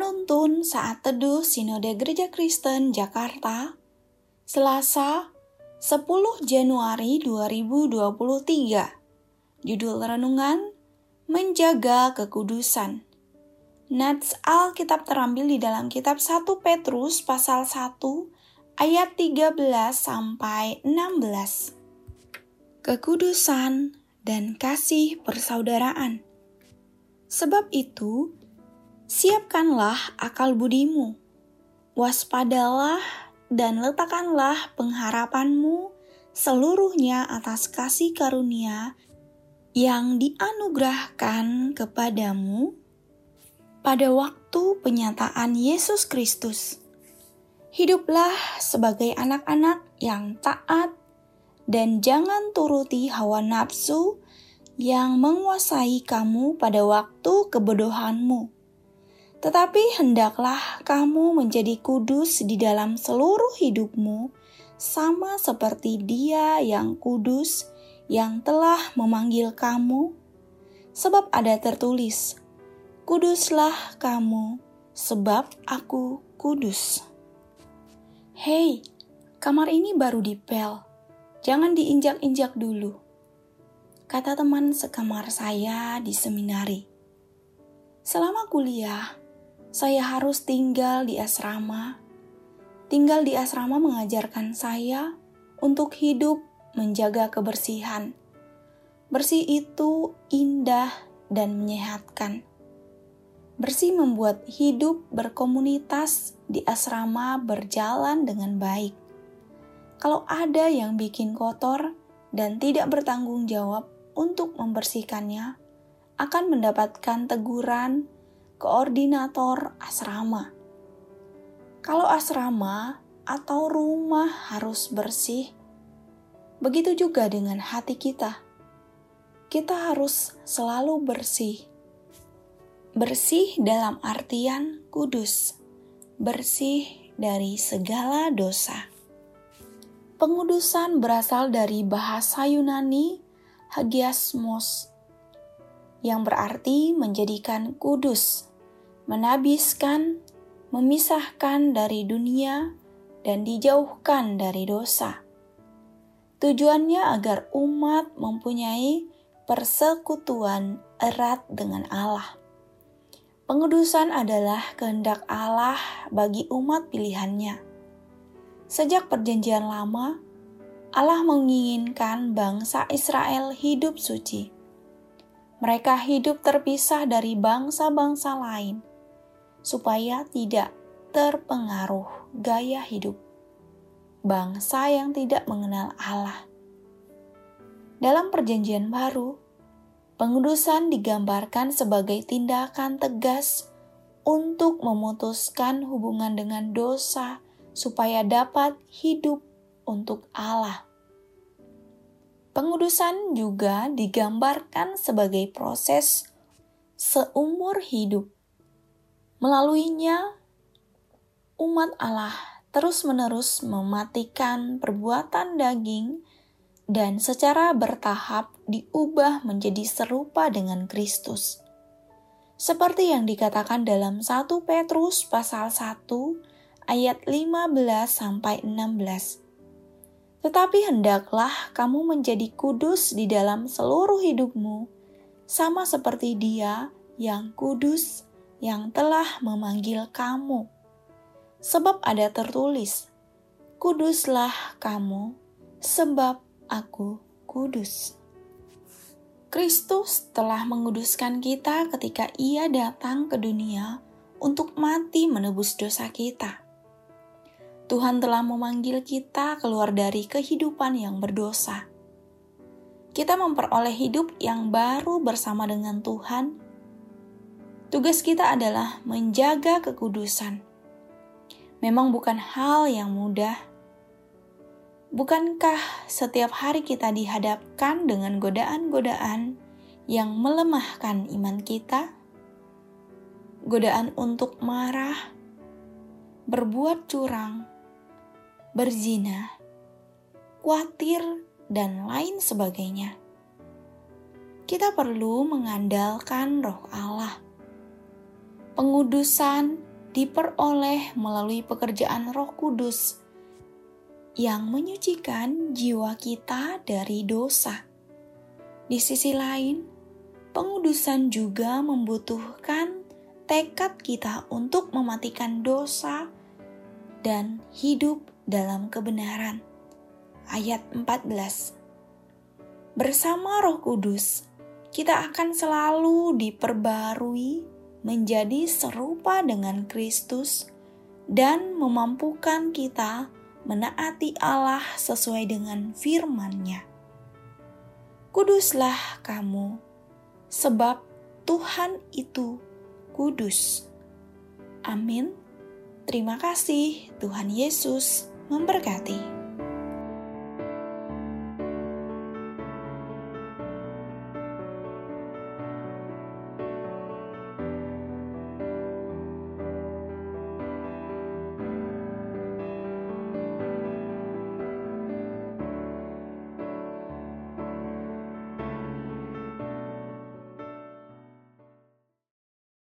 Penuntun saat teduh Sinode Gereja Kristen Jakarta, Selasa 10 Januari 2023. Judul renungan Menjaga Kekudusan. Nats Alkitab terambil di dalam kitab 1 Petrus pasal 1 ayat 13 sampai 16. Kekudusan dan kasih persaudaraan. Sebab itu, siapkanlah akal budimu, waspadalah dan letakkanlah pengharapanmu seluruhnya atas kasih karunia yang dianugerahkan kepadamu pada waktu penyataan Yesus Kristus. Hiduplah sebagai anak-anak yang taat dan jangan turuti hawa nafsu yang menguasai kamu pada waktu kebodohanmu tetapi hendaklah kamu menjadi kudus di dalam seluruh hidupmu, sama seperti Dia yang kudus yang telah memanggil kamu. Sebab ada tertulis, "Kuduslah kamu, sebab Aku kudus." Hei, kamar ini baru dipel. Jangan diinjak-injak dulu. Kata teman sekamar saya di seminari. Selama kuliah, saya harus tinggal di asrama. Tinggal di asrama mengajarkan saya untuk hidup menjaga kebersihan. Bersih itu indah dan menyehatkan. Bersih membuat hidup berkomunitas di asrama berjalan dengan baik. Kalau ada yang bikin kotor dan tidak bertanggung jawab untuk membersihkannya, akan mendapatkan teguran koordinator asrama. Kalau asrama atau rumah harus bersih, begitu juga dengan hati kita. Kita harus selalu bersih. Bersih dalam artian kudus, bersih dari segala dosa. Pengudusan berasal dari bahasa Yunani hagiasmos, yang berarti menjadikan kudus menabiskan, memisahkan dari dunia, dan dijauhkan dari dosa. Tujuannya agar umat mempunyai persekutuan erat dengan Allah. Pengudusan adalah kehendak Allah bagi umat pilihannya. Sejak Perjanjian Lama, Allah menginginkan bangsa Israel hidup suci. Mereka hidup terpisah dari bangsa-bangsa lain supaya tidak terpengaruh gaya hidup bangsa yang tidak mengenal Allah. Dalam Perjanjian Baru, pengudusan digambarkan sebagai tindakan tegas untuk memutuskan hubungan dengan dosa supaya dapat hidup untuk Allah. Pengudusan juga digambarkan sebagai proses seumur hidup Melaluinya, umat Allah terus-menerus mematikan perbuatan daging dan secara bertahap diubah menjadi serupa dengan Kristus. Seperti yang dikatakan dalam 1 Petrus pasal 1 ayat 15 sampai 16. Tetapi hendaklah kamu menjadi kudus di dalam seluruh hidupmu, sama seperti Dia yang kudus yang telah memanggil kamu. Sebab ada tertulis, Kuduslah kamu, sebab aku kudus. Kristus telah menguduskan kita ketika Ia datang ke dunia untuk mati menebus dosa kita. Tuhan telah memanggil kita keluar dari kehidupan yang berdosa. Kita memperoleh hidup yang baru bersama dengan Tuhan Tugas kita adalah menjaga kekudusan. Memang bukan hal yang mudah. Bukankah setiap hari kita dihadapkan dengan godaan-godaan yang melemahkan iman kita? Godaan untuk marah, berbuat curang, berzina, khawatir, dan lain sebagainya. Kita perlu mengandalkan Roh Allah Pengudusan diperoleh melalui pekerjaan Roh Kudus yang menyucikan jiwa kita dari dosa. Di sisi lain, pengudusan juga membutuhkan tekad kita untuk mematikan dosa dan hidup dalam kebenaran. Ayat 14 Bersama Roh Kudus, kita akan selalu diperbarui menjadi serupa dengan Kristus dan memampukan kita menaati Allah sesuai dengan firman-Nya. Kuduslah kamu, sebab Tuhan itu kudus. Amin. Terima kasih, Tuhan Yesus memberkati.